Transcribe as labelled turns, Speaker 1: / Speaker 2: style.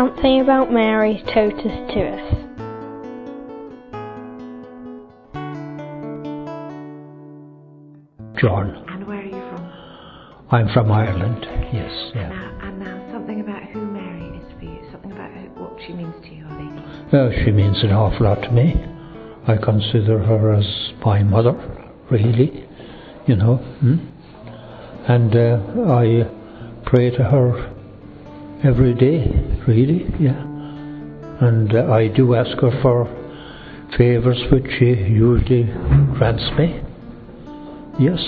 Speaker 1: Something about Mary Totus2us.
Speaker 2: John.
Speaker 3: And where are you from?
Speaker 2: I'm from Ireland, yes, yeah.
Speaker 3: Now, and now, something about who Mary is for you. Something about what she means to you, Ollie.
Speaker 2: Well, she means an awful lot to me. I consider her as my mother, really, you know. Hmm? And uh, I pray to her every day, really, yeah. And uh, I do ask her for favours which she usually grants me. Yes.